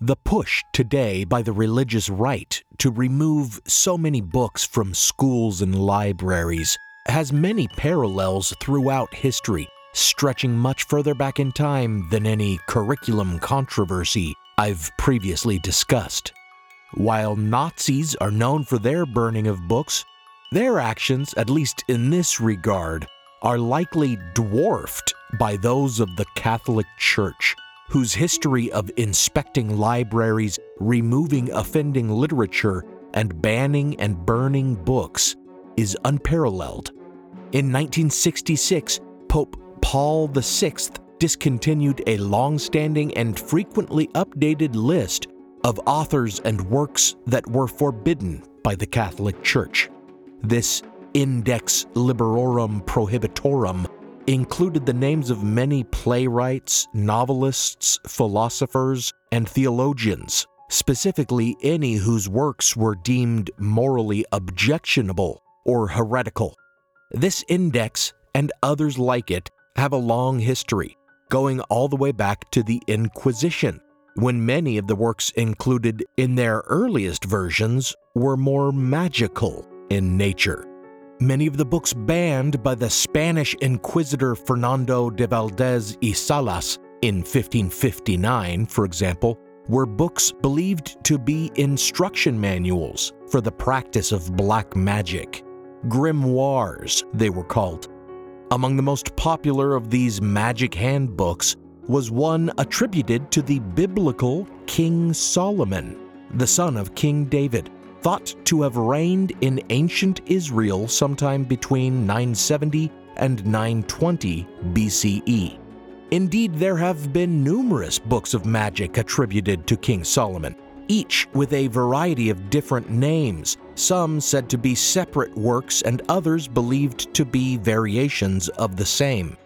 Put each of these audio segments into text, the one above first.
The push today by the religious right to remove so many books from schools and libraries has many parallels throughout history, stretching much further back in time than any curriculum controversy I've previously discussed. While Nazis are known for their burning of books, their actions, at least in this regard, are likely dwarfed by those of the Catholic Church whose history of inspecting libraries, removing offending literature, and banning and burning books is unparalleled. In 1966, Pope Paul VI discontinued a long standing and frequently updated list of authors and works that were forbidden by the Catholic Church. This Index Librorum Prohibitorum included the names of many playwrights, novelists, philosophers, and theologians, specifically any whose works were deemed morally objectionable or heretical. This index and others like it have a long history, going all the way back to the Inquisition, when many of the works included in their earliest versions were more magical in nature. Many of the books banned by the Spanish Inquisitor Fernando de Valdés y Salas in 1559, for example, were books believed to be instruction manuals for the practice of black magic. Grimoires, they were called. Among the most popular of these magic handbooks was one attributed to the biblical King Solomon, the son of King David thought to have reigned in ancient Israel sometime between 970 and 920 BCE. Indeed, there have been numerous books of magic attributed to King Solomon, each with a variety of different names, some said to be separate works and others believed to be variations of the same.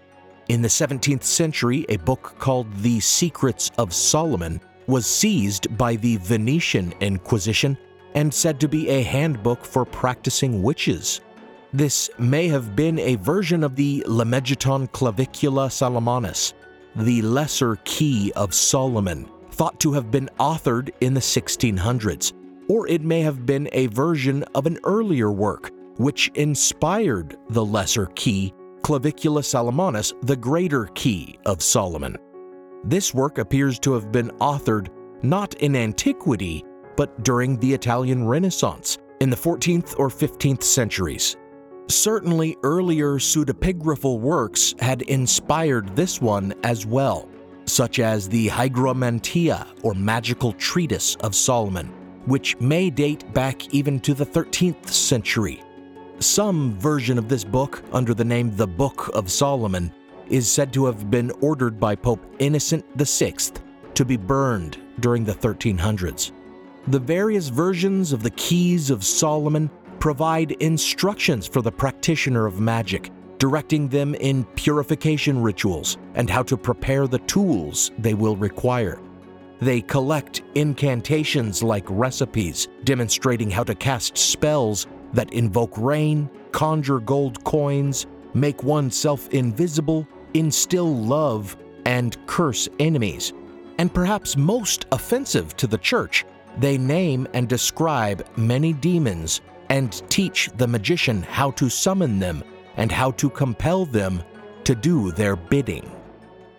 In the 17th century, a book called The Secrets of Solomon was seized by the Venetian Inquisition and said to be a handbook for practicing witches. This may have been a version of the Lemegeton Clavicula Salomonis, the lesser key of Solomon, thought to have been authored in the 1600s, or it may have been a version of an earlier work which inspired the lesser key, Clavicula Salomonis, the greater key of Solomon. This work appears to have been authored not in antiquity, but during the Italian Renaissance in the 14th or 15th centuries. Certainly, earlier pseudepigraphal works had inspired this one as well, such as the Hygromantia or Magical Treatise of Solomon, which may date back even to the 13th century. Some version of this book, under the name The Book of Solomon, is said to have been ordered by Pope Innocent VI to be burned during the 1300s. The various versions of the Keys of Solomon provide instructions for the practitioner of magic, directing them in purification rituals and how to prepare the tools they will require. They collect incantations like recipes, demonstrating how to cast spells that invoke rain, conjure gold coins, make oneself invisible, instill love, and curse enemies. And perhaps most offensive to the church, they name and describe many demons and teach the magician how to summon them and how to compel them to do their bidding.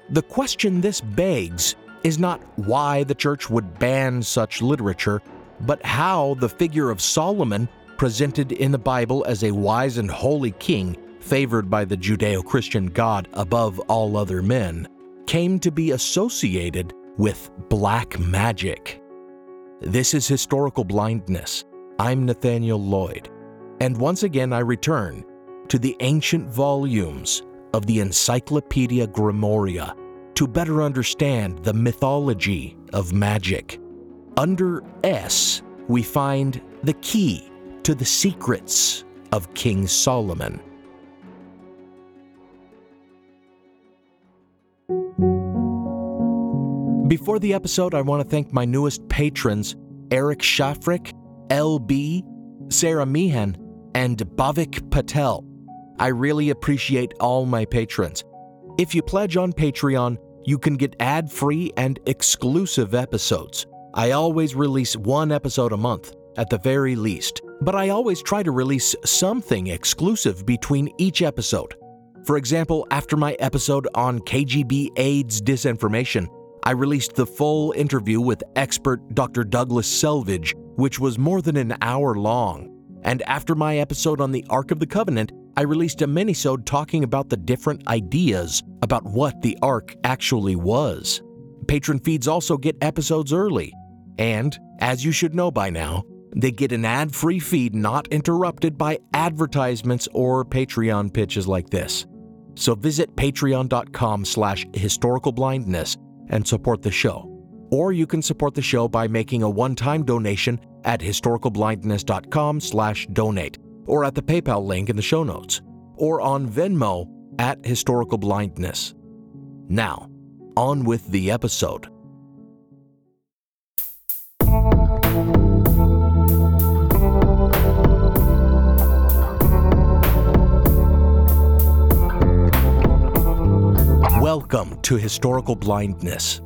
The question this begs is not why the church would ban such literature, but how the figure of Solomon, presented in the Bible as a wise and holy king favored by the Judeo Christian God above all other men, came to be associated with black magic. This is Historical Blindness. I'm Nathaniel Lloyd, and once again I return to the ancient volumes of the Encyclopedia Grimoria to better understand the mythology of magic. Under S, we find the key to the secrets of King Solomon. Before the episode, I want to thank my newest patrons Eric Shafrick, LB, Sarah Meehan, and Bhavik Patel. I really appreciate all my patrons. If you pledge on Patreon, you can get ad free and exclusive episodes. I always release one episode a month, at the very least, but I always try to release something exclusive between each episode. For example, after my episode on KGB AIDS disinformation, I released the full interview with expert Dr. Douglas Selvage, which was more than an hour long. And after my episode on the Ark of the Covenant, I released a minisode talking about the different ideas about what the Ark actually was. Patron feeds also get episodes early. And, as you should know by now, they get an ad-free feed not interrupted by advertisements or Patreon pitches like this. So visit patreon.com slash historicalblindness and support the show. Or you can support the show by making a one-time donation at historicalblindness.com slash donate or at the PayPal link in the show notes or on Venmo at historicalblindness. Now, on with the episode. Welcome to Historical Blindness.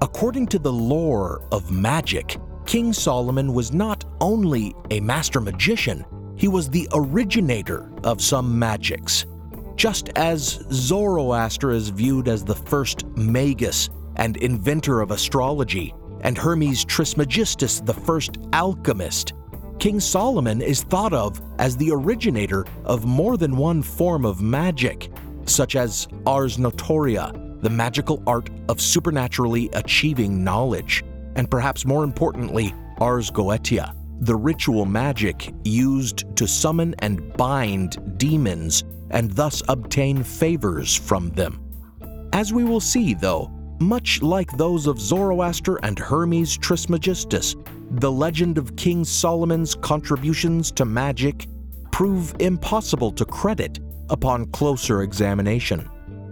According to the lore of magic, King Solomon was not only a master magician, he was the originator of some magics. Just as Zoroaster is viewed as the first magus and inventor of astrology, and Hermes Trismegistus the first alchemist, King Solomon is thought of as the originator of more than one form of magic, such as Ars Notoria, the magical art of supernaturally achieving knowledge, and perhaps more importantly, Ars Goetia, the ritual magic used to summon and bind demons and thus obtain favors from them. As we will see, though, much like those of Zoroaster and Hermes Trismegistus, the legend of King Solomon's contributions to magic prove impossible to credit upon closer examination.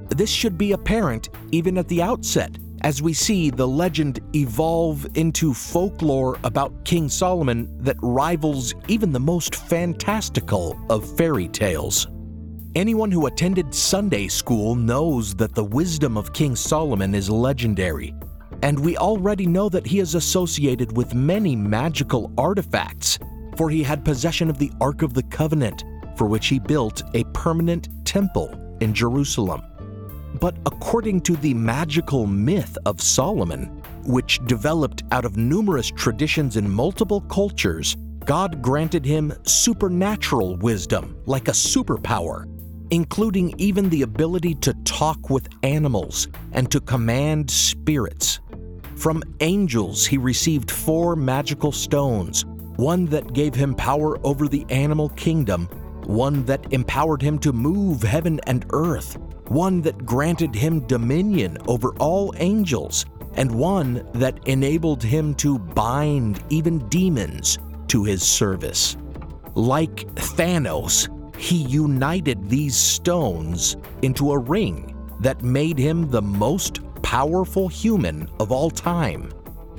This should be apparent even at the outset, as we see the legend evolve into folklore about King Solomon that rivals even the most fantastical of fairy tales. Anyone who attended Sunday school knows that the wisdom of King Solomon is legendary, and we already know that he is associated with many magical artifacts, for he had possession of the Ark of the Covenant, for which he built a permanent temple in Jerusalem. But according to the magical myth of Solomon, which developed out of numerous traditions in multiple cultures, God granted him supernatural wisdom, like a superpower, including even the ability to talk with animals and to command spirits. From angels, he received four magical stones one that gave him power over the animal kingdom, one that empowered him to move heaven and earth, one that granted him dominion over all angels, and one that enabled him to bind even demons to his service. Like Thanos, he united these stones into a ring that made him the most powerful human of all time.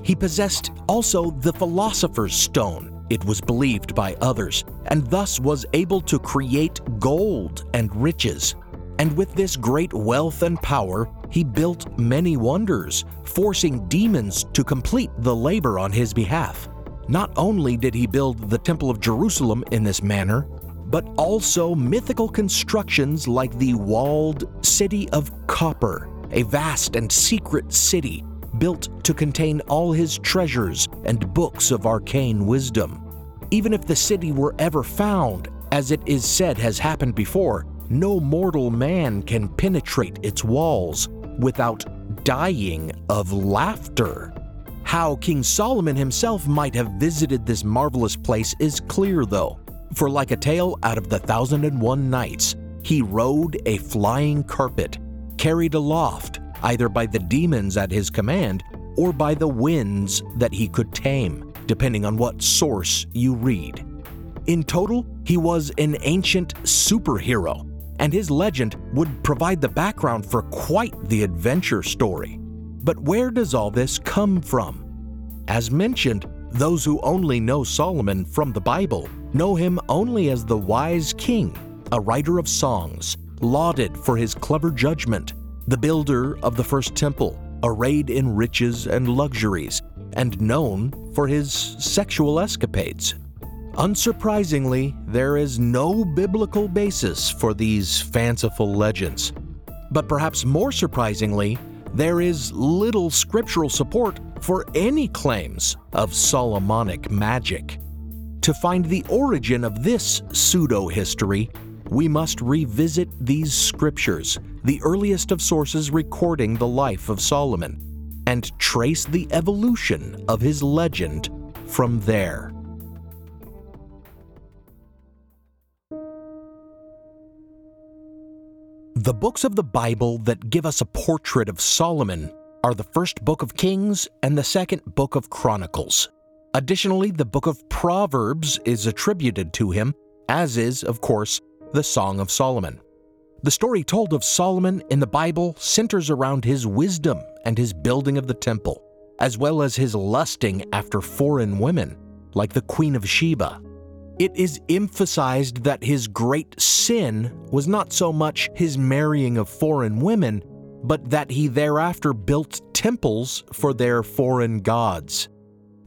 He possessed also the Philosopher's Stone, it was believed by others, and thus was able to create gold and riches. And with this great wealth and power, he built many wonders, forcing demons to complete the labor on his behalf. Not only did he build the Temple of Jerusalem in this manner, but also mythical constructions like the walled city of Copper, a vast and secret city built to contain all his treasures and books of arcane wisdom. Even if the city were ever found, as it is said has happened before, no mortal man can penetrate its walls without dying of laughter. How King Solomon himself might have visited this marvelous place is clear, though, for like a tale out of the Thousand and One Nights, he rode a flying carpet, carried aloft either by the demons at his command or by the winds that he could tame, depending on what source you read. In total, he was an ancient superhero, and his legend would provide the background for quite the adventure story. But where does all this come from? As mentioned, those who only know Solomon from the Bible know him only as the wise king, a writer of songs, lauded for his clever judgment, the builder of the first temple, arrayed in riches and luxuries, and known for his sexual escapades. Unsurprisingly, there is no biblical basis for these fanciful legends. But perhaps more surprisingly, there is little scriptural support for any claims of Solomonic magic. To find the origin of this pseudo history, we must revisit these scriptures, the earliest of sources recording the life of Solomon, and trace the evolution of his legend from there. The books of the Bible that give us a portrait of Solomon are the first book of Kings and the second book of Chronicles. Additionally, the book of Proverbs is attributed to him, as is, of course, the Song of Solomon. The story told of Solomon in the Bible centers around his wisdom and his building of the temple, as well as his lusting after foreign women, like the Queen of Sheba. It is emphasized that his great sin was not so much his marrying of foreign women, but that he thereafter built temples for their foreign gods.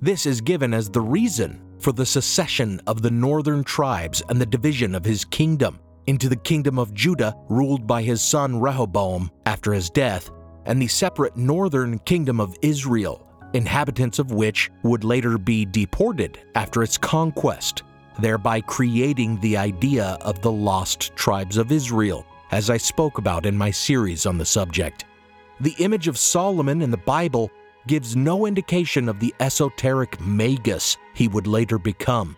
This is given as the reason for the secession of the northern tribes and the division of his kingdom into the kingdom of Judah, ruled by his son Rehoboam after his death, and the separate northern kingdom of Israel, inhabitants of which would later be deported after its conquest, thereby creating the idea of the lost tribes of Israel, as I spoke about in my series on the subject. The image of Solomon in the Bible gives no indication of the esoteric magus he would later become.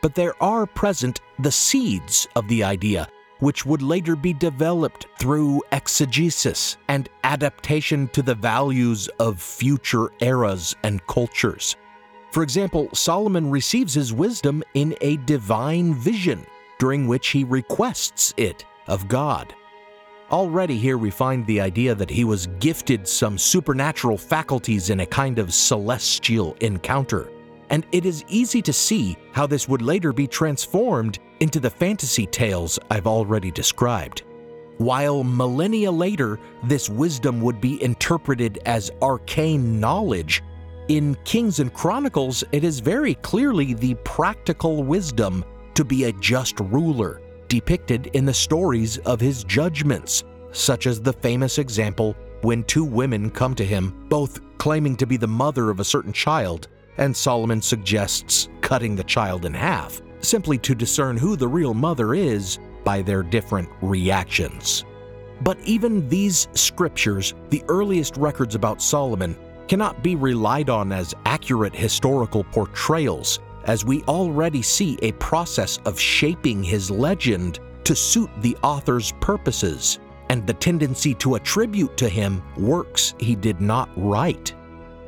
But there are present the seeds of the idea, which would later be developed through exegesis and adaptation to the values of future eras and cultures. For example, Solomon receives his wisdom in a divine vision, during which he requests it of God. Already here we find the idea that he was gifted some supernatural faculties in a kind of celestial encounter. And it is easy to see how this would later be transformed into the fantasy tales I've already described. While millennia later, this wisdom would be interpreted as arcane knowledge, in Kings and Chronicles, it is very clearly the practical wisdom to be a just ruler depicted in the stories of his judgments, such as the famous example when two women come to him, both claiming to be the mother of a certain child, and Solomon suggests cutting the child in half, simply to discern who the real mother is by their different reactions. But even these scriptures, the earliest records about Solomon, cannot be relied on as accurate historical portrayals as we already see a process of shaping his legend to suit the author's purposes and the tendency to attribute to him works he did not write.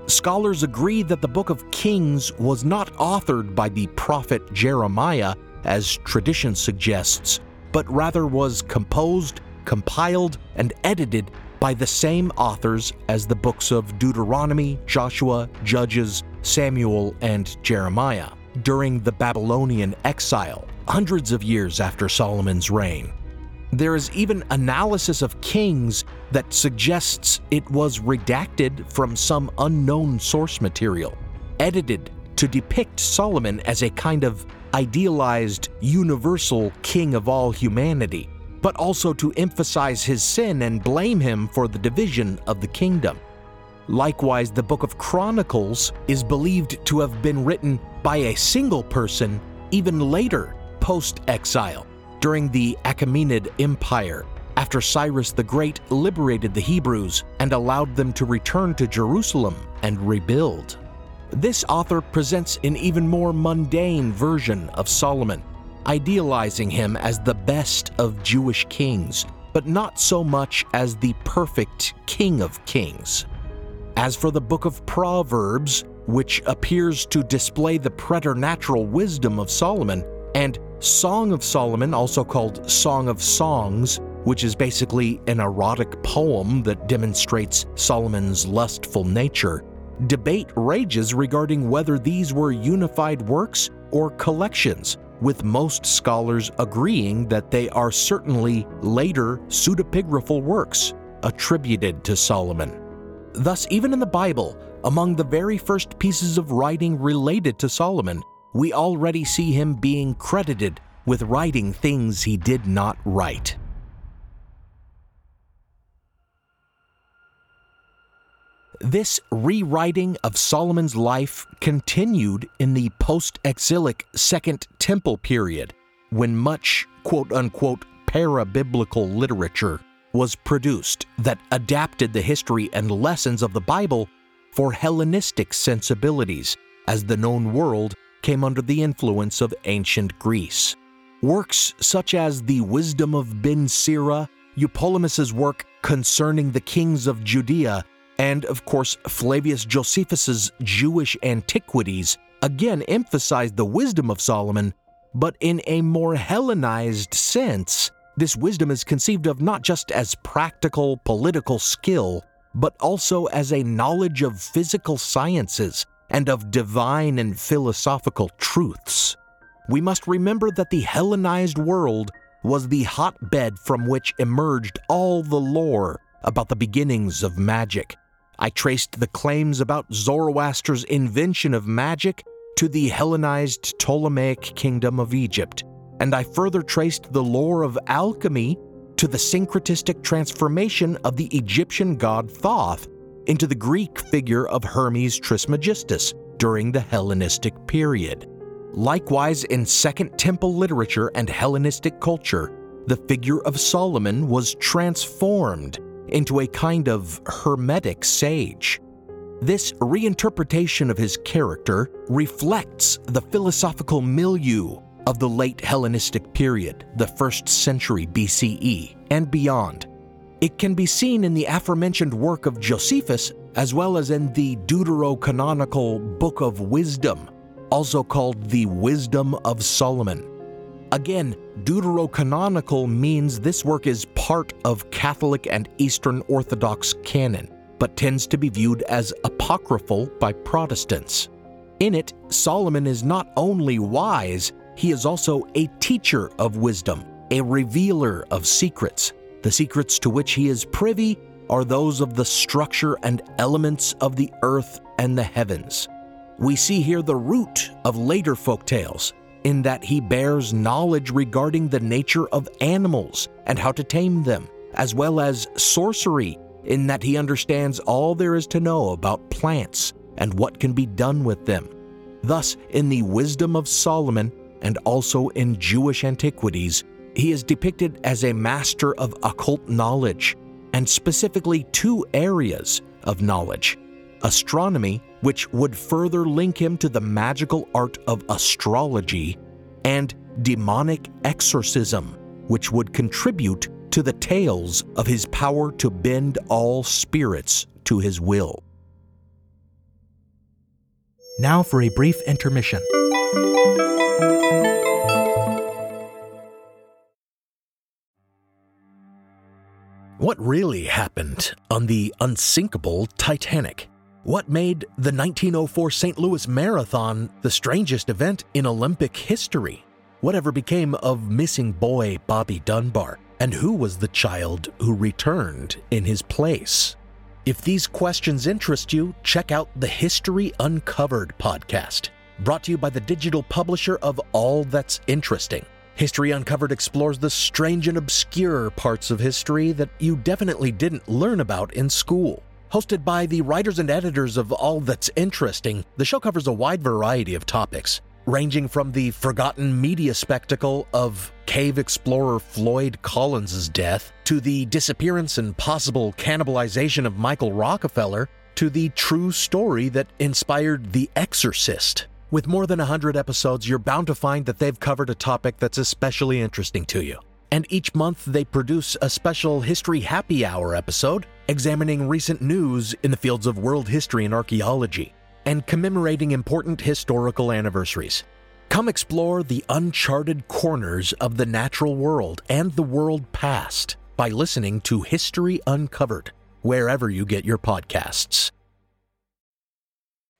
Scholars agree that the Book of Kings was not authored by the prophet Jeremiah, as tradition suggests, but rather was composed, compiled, and edited by the same authors as the books of Deuteronomy, Joshua, Judges, Samuel, and Jeremiah during the Babylonian exile, hundreds of years after Solomon's reign. There is even analysis of Kings that suggests it was redacted from some unknown source material, edited to depict Solomon as a kind of idealized, universal king of all humanity, but also to emphasize his sin and blame him for the division of the kingdom. Likewise, the book of Chronicles is believed to have been written by a single person even later, post exile, during the Achaemenid Empire, after Cyrus the Great liberated the Hebrews and allowed them to return to Jerusalem and rebuild. This author presents an even more mundane version of Solomon, idealizing him as the best of Jewish kings, but not so much as the perfect king of kings. As for the book of Proverbs, which appears to display the preternatural wisdom of Solomon, and Song of Solomon, also called Song of Songs, which is basically an erotic poem that demonstrates Solomon's lustful nature, debate rages regarding whether these were unified works or collections, with most scholars agreeing that they are certainly later pseudepigraphal works attributed to Solomon. Thus, even in the Bible, among the very first pieces of writing related to Solomon, we already see him being credited with writing things he did not write. This rewriting of Solomon's life continued in the post exilic Second Temple period, when much quote unquote para biblical literature was produced that adapted the history and lessons of the Bible for Hellenistic sensibilities as the known world came under the influence of ancient Greece. Works such as The Wisdom of Ben Sira, Eupolemus's work concerning the kings of Judea, and of course Flavius Josephus's Jewish Antiquities again emphasized the wisdom of Solomon, but in a more Hellenized sense. This wisdom is conceived of not just as practical political skill, but also as a knowledge of physical sciences and of divine and philosophical truths. We must remember that the Hellenized world was the hotbed from which emerged all the lore about the beginnings of magic. I traced the claims about Zoroaster's invention of magic to the Hellenized Ptolemaic kingdom of Egypt, and I further traced the lore of alchemy to the syncretistic transformation of the Egyptian god Thoth into the Greek figure of Hermes Trismegistus during the Hellenistic period. Likewise, in Second Temple literature and Hellenistic culture, the figure of Solomon was transformed into a kind of hermetic sage. This reinterpretation of his character reflects the philosophical milieu of the late Hellenistic period, the first century BCE, and beyond. It can be seen in the aforementioned work of Josephus as well as in the deuterocanonical Book of Wisdom, also called the Wisdom of Solomon. Again, deuterocanonical means this work is part of Catholic and Eastern Orthodox canon, but tends to be viewed as apocryphal by Protestants. In it, Solomon is not only wise, he is also a teacher of wisdom, a revealer of secrets. The secrets to which he is privy are those of the structure and elements of the earth and the heavens. We see here the root of later folk tales, in that he bears knowledge regarding the nature of animals and how to tame them, as well as sorcery, in that he understands all there is to know about plants and what can be done with them. Thus, in the Wisdom of Solomon, and also in Jewish antiquities, he is depicted as a master of occult knowledge, and specifically two areas of knowledge astronomy, which would further link him to the magical art of astrology, and demonic exorcism, which would contribute to the tales of his power to bend all spirits to his will. Now for a brief intermission. What really happened on the unsinkable Titanic? What made the 1904 St. Louis Marathon the strangest event in Olympic history? Whatever became of missing boy Bobby Dunbar? And who was the child who returned in his place? If these questions interest you, check out the History Uncovered podcast. Brought to you by the digital publisher of All That's Interesting. History Uncovered explores the strange and obscure parts of history that you definitely didn't learn about in school. Hosted by the writers and editors of All That's Interesting, the show covers a wide variety of topics, ranging from the forgotten media spectacle of cave explorer Floyd Collins' death to the disappearance and possible cannibalization of Michael Rockefeller to the true story that inspired The Exorcist. With more than 100 episodes, you're bound to find that they've covered a topic that's especially interesting to you. And each month, they produce a special History Happy Hour episode examining recent news in the fields of world history and archaeology, and commemorating important historical anniversaries. Come explore the uncharted corners of the natural world and the world past by listening to History Uncovered, wherever you get your podcasts.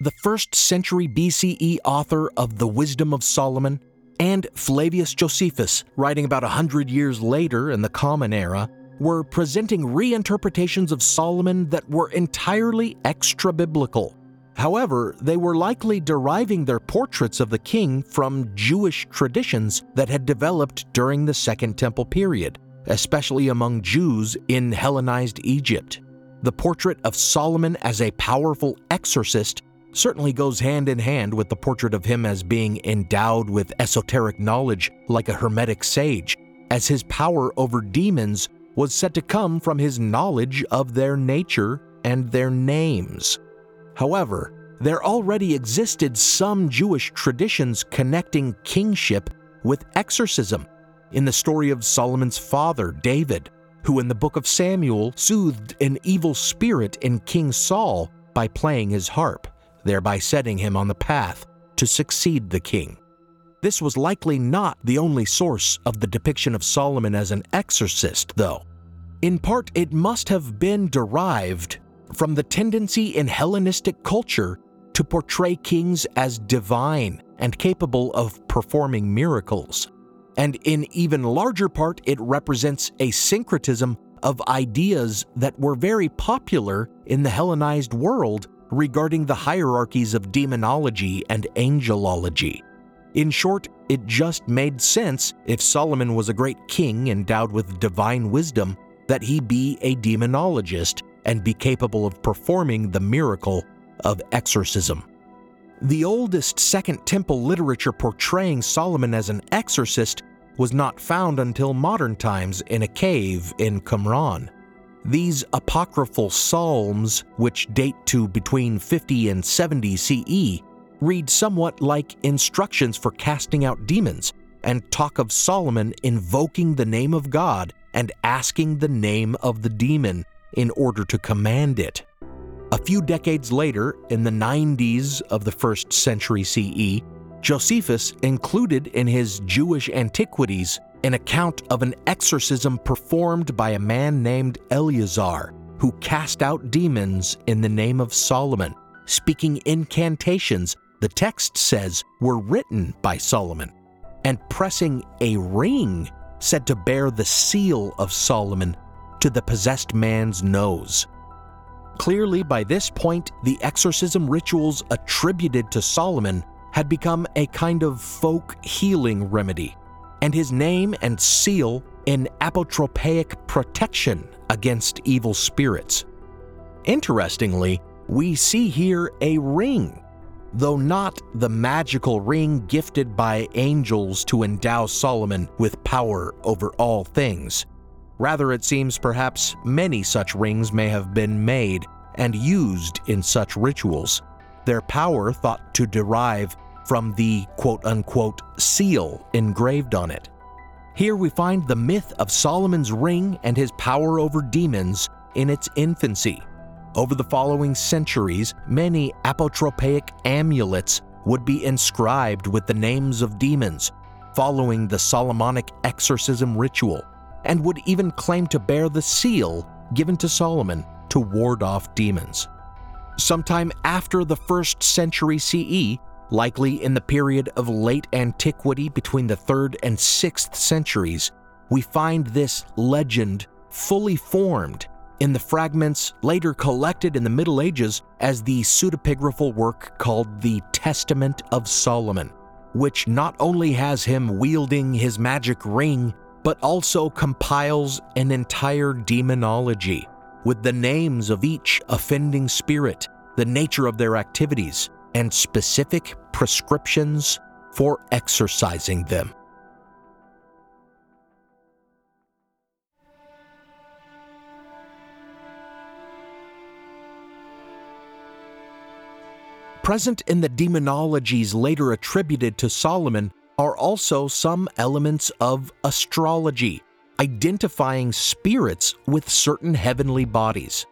The first century BCE author of The Wisdom of Solomon and Flavius Josephus, writing about a hundred years later in the Common Era, were presenting reinterpretations of Solomon that were entirely extra biblical. However, they were likely deriving their portraits of the king from Jewish traditions that had developed during the Second Temple period, especially among Jews in Hellenized Egypt. The portrait of Solomon as a powerful exorcist certainly goes hand in hand with the portrait of him as being endowed with esoteric knowledge like a hermetic sage, as his power over demons was said to come from his knowledge of their nature and their names. However, there already existed some Jewish traditions connecting kingship with exorcism. In the story of Solomon's father, David, who in the book of Samuel soothed an evil spirit in King Saul by playing his harp, thereby setting him on the path to succeed the king. This was likely not the only source of the depiction of Solomon as an exorcist, though. In part, it must have been derived from the tendency in Hellenistic culture to portray kings as divine and capable of performing miracles. And in even larger part, it represents a syncretism of ideas that were very popular in the Hellenized world regarding the hierarchies of demonology and angelology. In short, it just made sense if Solomon was a great king endowed with divine wisdom that he be a demonologist and be capable of performing the miracle of exorcism. The oldest Second Temple literature portraying Solomon as an exorcist was not found until modern times in a cave in Qumran. These apocryphal psalms, which date to between 50 and 70 CE, read somewhat like instructions for casting out demons and talk of Solomon invoking the name of God and asking the name of the demon in order to command it. A few decades later, in the 90s of the first century CE, Josephus included in his Jewish Antiquities an account of an exorcism performed by a man named Eleazar, who cast out demons in the name of Solomon, speaking incantations the text says were written by Solomon, and pressing a ring said to bear the seal of Solomon to the possessed man's nose. Clearly, by this point, the exorcism rituals attributed to Solomon had become a kind of folk healing remedy, and his name and seal in apotropaic protection against evil spirits. Interestingly, we see here a ring, though not the magical ring gifted by angels to endow Solomon with power over all things. Rather, it seems perhaps many such rings may have been made and used in such rituals, their power thought to derive from the quote unquote seal engraved on it. Here we find the myth of Solomon's ring and his power over demons in its infancy. Over the following centuries, many apotropaic amulets would be inscribed with the names of demons, following the Solomonic exorcism ritual, and would even claim to bear the seal given to Solomon to ward off demons. Sometime after the first century CE, likely in the period of late antiquity between the 3rd and 6th centuries, we find this legend fully formed in the fragments later collected in the Middle Ages as the pseudepigraphal work called the Testament of Solomon, which not only has him wielding his magic ring, but also compiles an entire demonology with the names of each offending spirit, the nature of their activities, and specific prescriptions for exorcising them. Present in the demonologies later attributed to Solomon are also some elements of astrology, identifying spirits with certain heavenly bodies.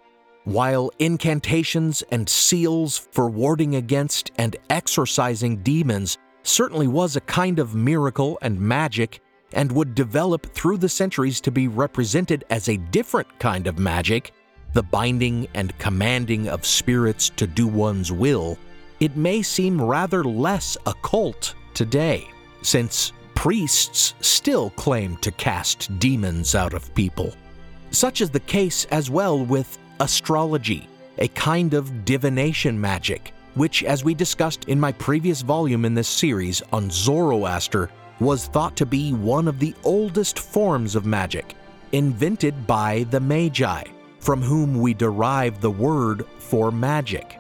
While incantations and seals for warding against and exorcising demons certainly was a kind of miracle and magic, and would develop through the centuries to be represented as a different kind of magic, the binding and commanding of spirits to do one's will, it may seem rather less occult today, since priests still claim to cast demons out of people. Such is the case as well with astrology, a kind of divination magic, which, as we discussed in my previous volume in this series on Zoroaster, was thought to be one of the oldest forms of magic, invented by the Magi, from whom we derive the word for magic.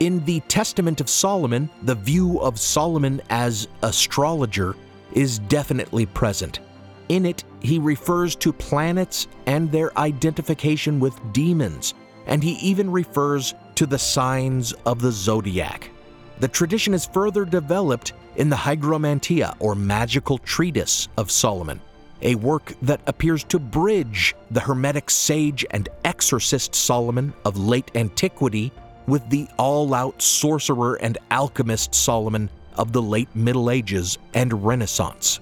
In the Testament of Solomon, the view of Solomon as astrologer is definitely present. In it, he refers to planets and their identification with demons, and he even refers to the signs of the zodiac. The tradition is further developed in the Hygromantia, or magical treatise of Solomon, a work that appears to bridge the Hermetic sage and exorcist Solomon of late antiquity with the all out sorcerer and alchemist Solomon of the late Middle Ages and Renaissance.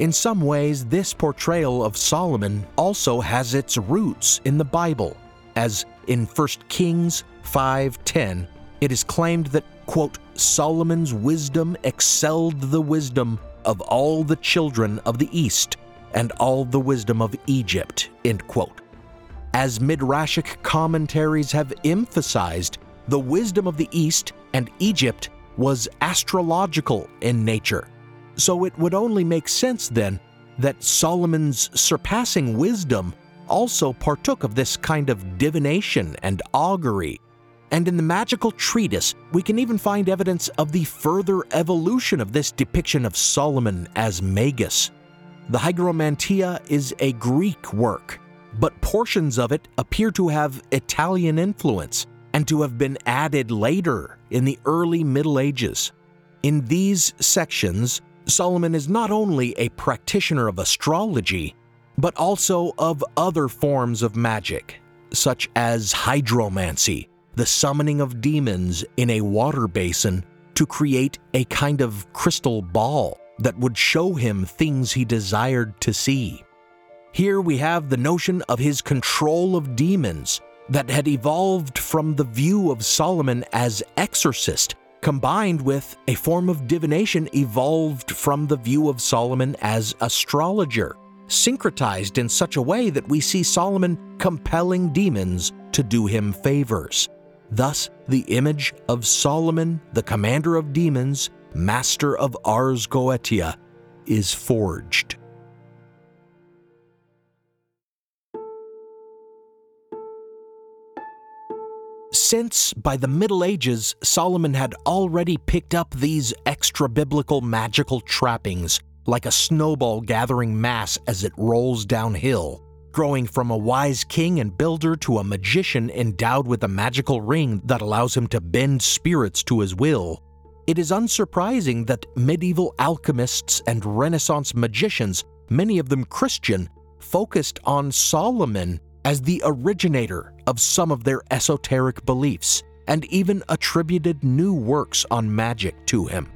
In some ways, this portrayal of Solomon also has its roots in the Bible, as in 1 Kings 5:10, it is claimed that quote Solomon's wisdom excelled the wisdom of all the children of the east and all the wisdom of Egypt, end quote. As midrashic commentaries have emphasized, the wisdom of the east and Egypt was astrological in nature. So it would only make sense then that Solomon's surpassing wisdom also partook of this kind of divination and augury. And in the magical treatise, we can even find evidence of the further evolution of this depiction of Solomon as Magus. The Hygromantia is a Greek work, but portions of it appear to have Italian influence and to have been added later in the early Middle Ages. In these sections, Solomon is not only a practitioner of astrology, but also of other forms of magic, such as hydromancy, the summoning of demons in a water basin to create a kind of crystal ball that would show him things he desired to see. Here we have the notion of his control of demons that had evolved from the view of Solomon as exorcist, combined with a form of divination evolved from the view of Solomon as astrologer, syncretized in such a way that we see Solomon compelling demons to do him favors. Thus, the image of Solomon, the commander of demons, master of Ars Goetia, is forged. Since by the Middle Ages Solomon had already picked up these extra biblical magical trappings, like a snowball gathering mass as it rolls downhill, growing from a wise king and builder to a magician endowed with a magical ring that allows him to bend spirits to his will, it is unsurprising that medieval alchemists and Renaissance magicians, many of them Christian, focused on Solomon as the originator of some of their esoteric beliefs and even attributed new works on magic to him.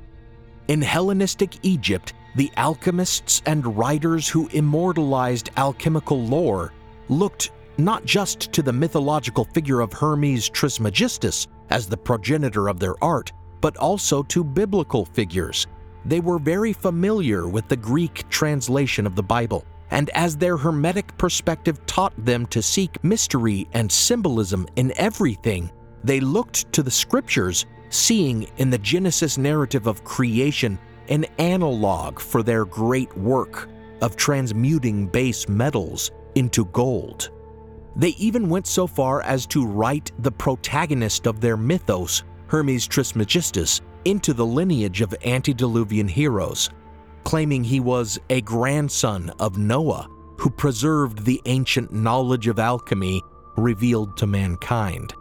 In Hellenistic Egypt, the alchemists and writers who immortalized alchemical lore looked not just to the mythological figure of Hermes Trismegistus as the progenitor of their art, but also to biblical figures. They were very familiar with the Greek translation of the Bible and as their Hermetic perspective taught them to seek mystery and symbolism in everything, they looked to the scriptures, seeing in the Genesis narrative of creation an analog for their great work of transmuting base metals into gold. They even went so far as to write the protagonist of their mythos, Hermes Trismegistus, into the lineage of antediluvian heroes, claiming he was a grandson of Noah who preserved the ancient knowledge of alchemy revealed to mankind.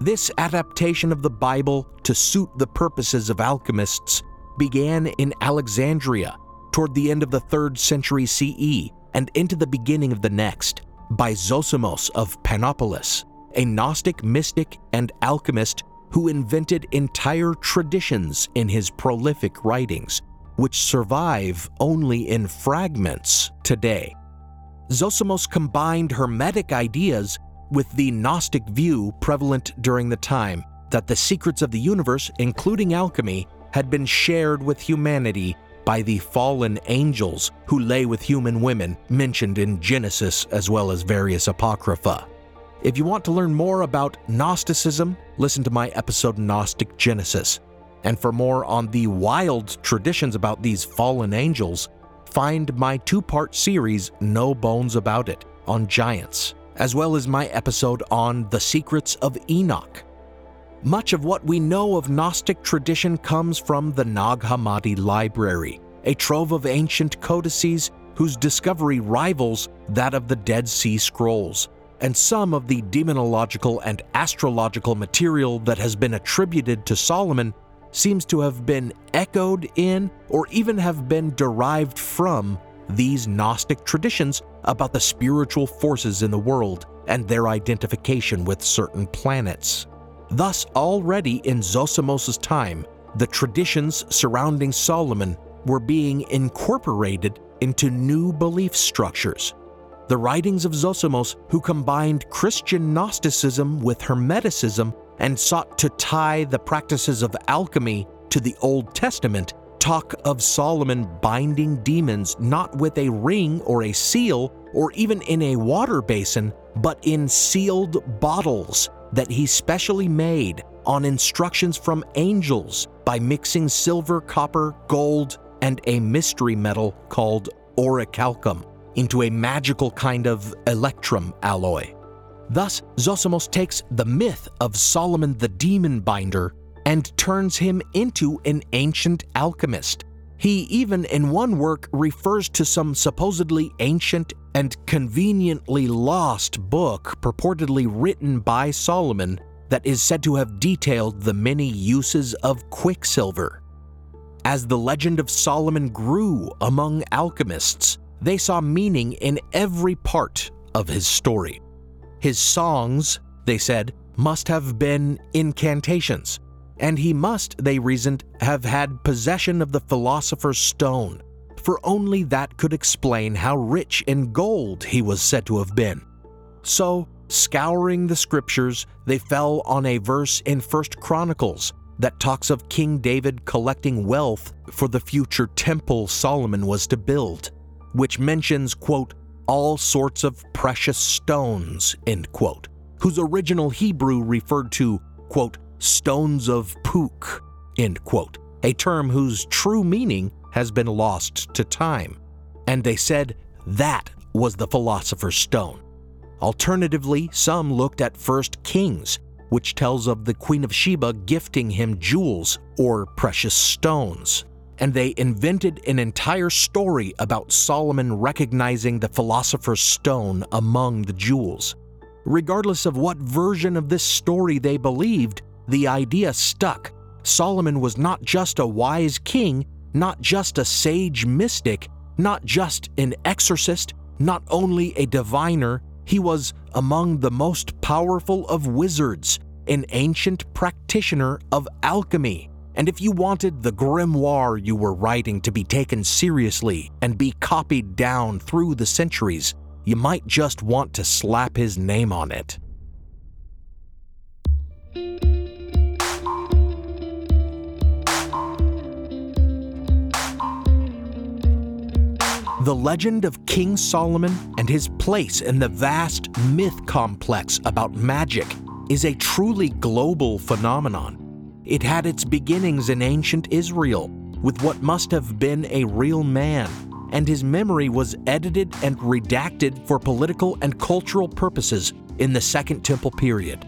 This adaptation of the Bible to suit the purposes of alchemists began in Alexandria toward the end of the 3rd century CE and into the beginning of the next by Zosimos of Panopolis, a Gnostic mystic and alchemist who invented entire traditions in his prolific writings, which survive only in fragments today. Zosimos combined Hermetic ideas with the Gnostic view prevalent during the time that the secrets of the universe, including alchemy, had been shared with humanity by the fallen angels who lay with human women mentioned in Genesis as well as various apocrypha. If you want to learn more about Gnosticism, listen to my episode Gnostic Genesis. And for more on the wild traditions about these fallen angels, find my two part series, No Bones About It, on giants, as well as my episode on the secrets of Enoch. Much of what we know of Gnostic tradition comes from the Nag Hammadi Library, a trove of ancient codices whose discovery rivals that of the Dead Sea Scrolls, and some of the demonological and astrological material that has been attributed to Solomon seems to have been echoed in or even have been derived from these Gnostic traditions about the spiritual forces in the world and their identification with certain planets. Thus, already in Zosimos' time, the traditions surrounding Solomon were being incorporated into new belief structures. The writings of Zosimos, who combined Christian Gnosticism with Hermeticism, and sought to tie the practices of alchemy to the Old Testament, talk of Solomon binding demons not with a ring or a seal or even in a water basin, but in sealed bottles that he specially made on instructions from angels by mixing silver, copper, gold, and a mystery metal called orichalcum into a magical kind of electrum alloy. Thus, Zosimos takes the myth of Solomon the demon binder and turns him into an ancient alchemist, He even, in one work, refers to some supposedly ancient and conveniently lost book purportedly written by Solomon that is said to have detailed the many uses of quicksilver. As the legend of Solomon grew among alchemists, they saw meaning in every part of his story. His songs, they said, must have been incantations, and he must, they reasoned, have had possession of the philosopher's stone, for only that could explain how rich in gold he was said to have been. So, scouring the scriptures, they fell on a verse in First Chronicles that talks of King David collecting wealth for the future temple Solomon was to build, which mentions, quote, all sorts of precious stones, end quote, whose original Hebrew referred to, quote, stones of Puk, end quote, a term whose true meaning has been lost to time. And they said that was the philosopher's stone. Alternatively, some looked at First Kings, which tells of the Queen of Sheba gifting him jewels or precious stones. And they invented an entire story about Solomon recognizing the philosopher's stone among the jewels. Regardless of what version of this story they believed, the idea stuck. Solomon was not just a wise king, not just a sage mystic, not just an exorcist, not only a diviner, he was among the most powerful of wizards, an ancient practitioner of alchemy. And if you wanted the grimoire you were writing to be taken seriously and be copied down through the centuries, you might just want to slap his name on it. The legend of King Solomon and his place in the vast myth complex about magic is a truly global phenomenon. It had its beginnings in ancient Israel with what must have been a real man, and his memory was edited and redacted for political and cultural purposes in the Second Temple period.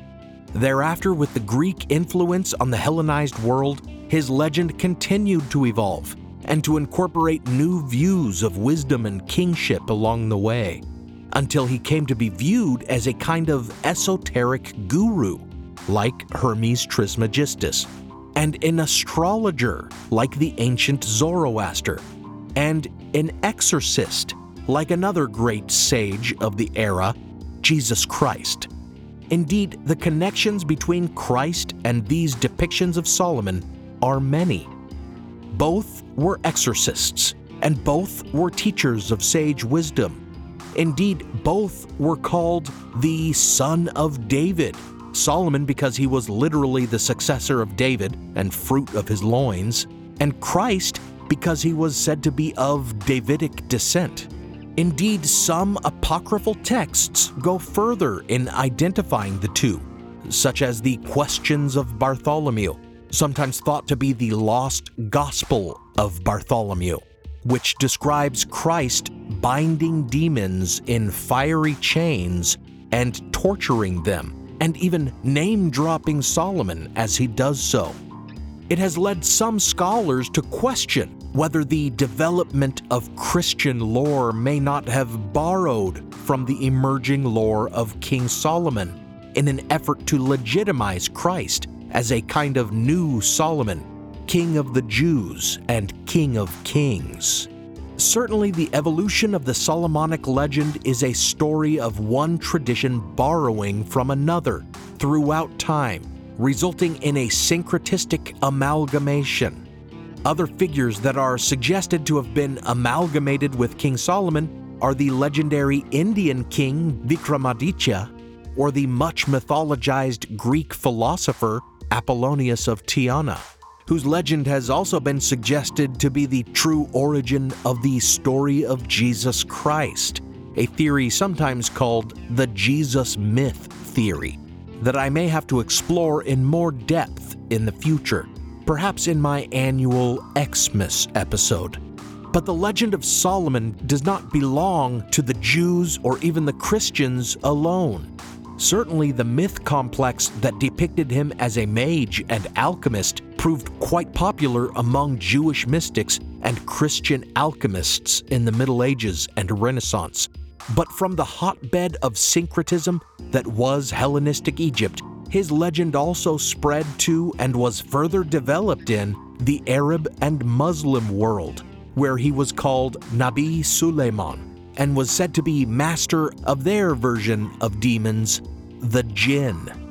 Thereafter, with the Greek influence on the Hellenized world, his legend continued to evolve and to incorporate new views of wisdom and kingship along the way, until he came to be viewed as a kind of esoteric guru, like Hermes Trismegistus, and an astrologer, like the ancient Zoroaster, and an exorcist, like another great sage of the era, Jesus Christ. Indeed, the connections between Christ and these depictions of Solomon are many. Both were exorcists, and both were teachers of sage wisdom. Indeed, both were called the Son of David. Solomon, because he was literally the successor of David and fruit of his loins, and Christ, because he was said to be of Davidic descent. Indeed, some apocryphal texts go further in identifying the two, such as the Questions of Bartholomew, sometimes thought to be the lost gospel of Bartholomew, which describes Christ binding demons in fiery chains and torturing them, and even name dropping Solomon as he does so. It has led some scholars to question whether the development of Christian lore may not have borrowed from the emerging lore of King Solomon in an effort to legitimize Christ as a kind of new Solomon, King of the Jews and King of Kings. Certainly, the evolution of the Solomonic legend is a story of one tradition borrowing from another throughout time, resulting in a syncretistic amalgamation. Other figures that are suggested to have been amalgamated with King Solomon are the legendary Indian king Vikramaditya or the much mythologized Greek philosopher Apollonius of Tyana, whose legend has also been suggested to be the true origin of the story of Jesus Christ, a theory sometimes called the Jesus myth theory, that I may have to explore in more depth in the future, perhaps in my annual Xmas episode. But the legend of Solomon does not belong to the Jews or even the Christians alone. Certainly, the myth complex that depicted him as a mage and alchemist proved quite popular among Jewish mystics and Christian alchemists in the Middle Ages and Renaissance, but from the hotbed of syncretism that was Hellenistic Egypt, his legend also spread to and was further developed in the Arab and Muslim world, where he was called Nabi Suleiman and was said to be master of their version of demons, the jinn.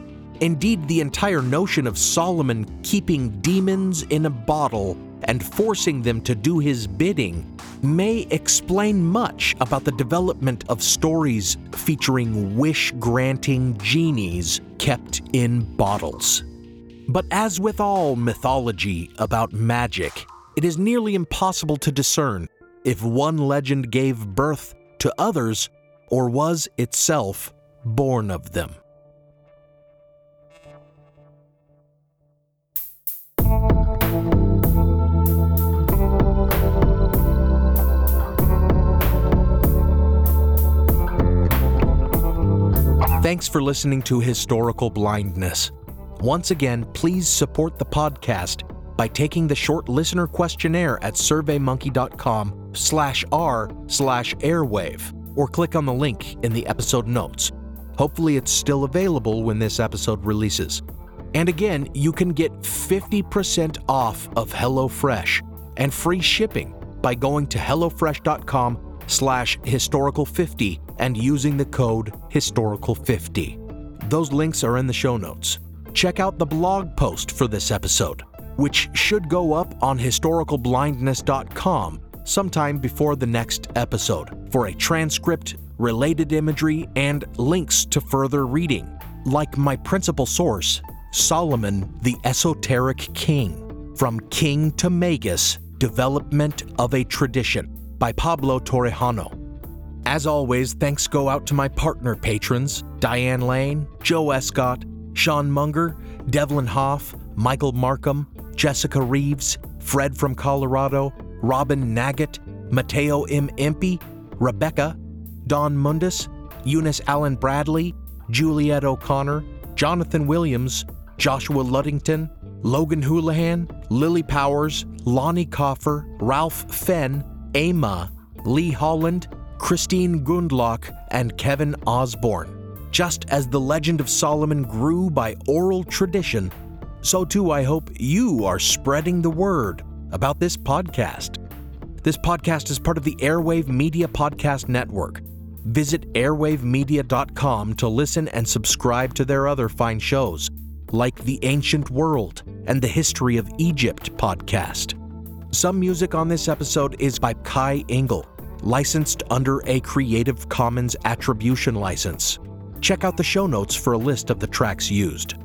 Indeed, the entire notion of Solomon keeping demons in a bottle and forcing them to do his bidding may explain much about the development of stories featuring wish granting genies kept in bottles. But as with all mythology about magic, it is nearly impossible to discern if one legend gave birth to others or was itself born of them. Thanks for listening to Historical Blindness. Once again, please support the podcast by taking the short listener questionnaire at surveymonkey.com slash r slash airwave or click on the link in the episode notes. Hopefully it's still available when this episode releases. And again, you can get 50% off of HelloFresh and free shipping by going to hellofresh.com slash historical50 and using the code historical50. Those links are in the show notes. Check out the blog post for this episode, which should go up on historicalblindness.com sometime before the next episode for a transcript, related imagery, and links to further reading, like my principal source, Solomon the Esoteric King, From King to Magus Development of a Tradition by Pablo Torijano. As always, thanks go out to my partner patrons Diane Lane, Joe Escott, Sean Munger, Devlin Hoff, Michael Markham, Jessica Reeves, Fred from Colorado, Robin Naggett, Mateo M. Impey, Rebecca, Don Mundus, Eunice Allen Bradley, Juliet O'Connor, Jonathan Williams, Joshua Luddington, Logan Houlihan, Lily Powers, Lonnie Coffer, Ralph Fenn, Ama, Lee Holland, Christine Gundlach, and Kevin Osborne. Just as the legend of Solomon grew by oral tradition, so too I hope you are spreading the word about this podcast. This podcast is part of the Airwave Media Podcast Network. Visit airwavemedia.com to listen and subscribe to their other fine shows, like the Ancient World and the History of Egypt podcast. Some music on this episode is by Kai Engel, licensed under a Creative Commons Attribution license. Check out the show notes for a list of the tracks used.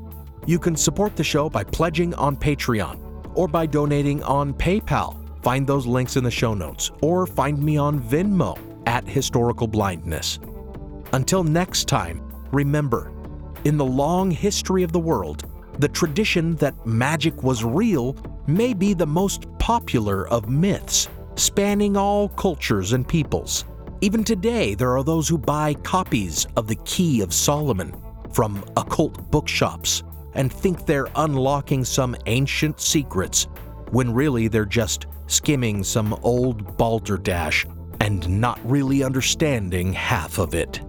You can support the show by pledging on Patreon or by donating on PayPal. Find those links in the show notes or find me on Venmo at Historical Blindness. Until next time, remember, in the long history of the world, the tradition that magic was real may be the most popular of myths, spanning all cultures and peoples. Even today, there are those who buy copies of the Key of Solomon from occult bookshops and think they're unlocking some ancient secrets when really they're just skimming some old balderdash and not really understanding half of it.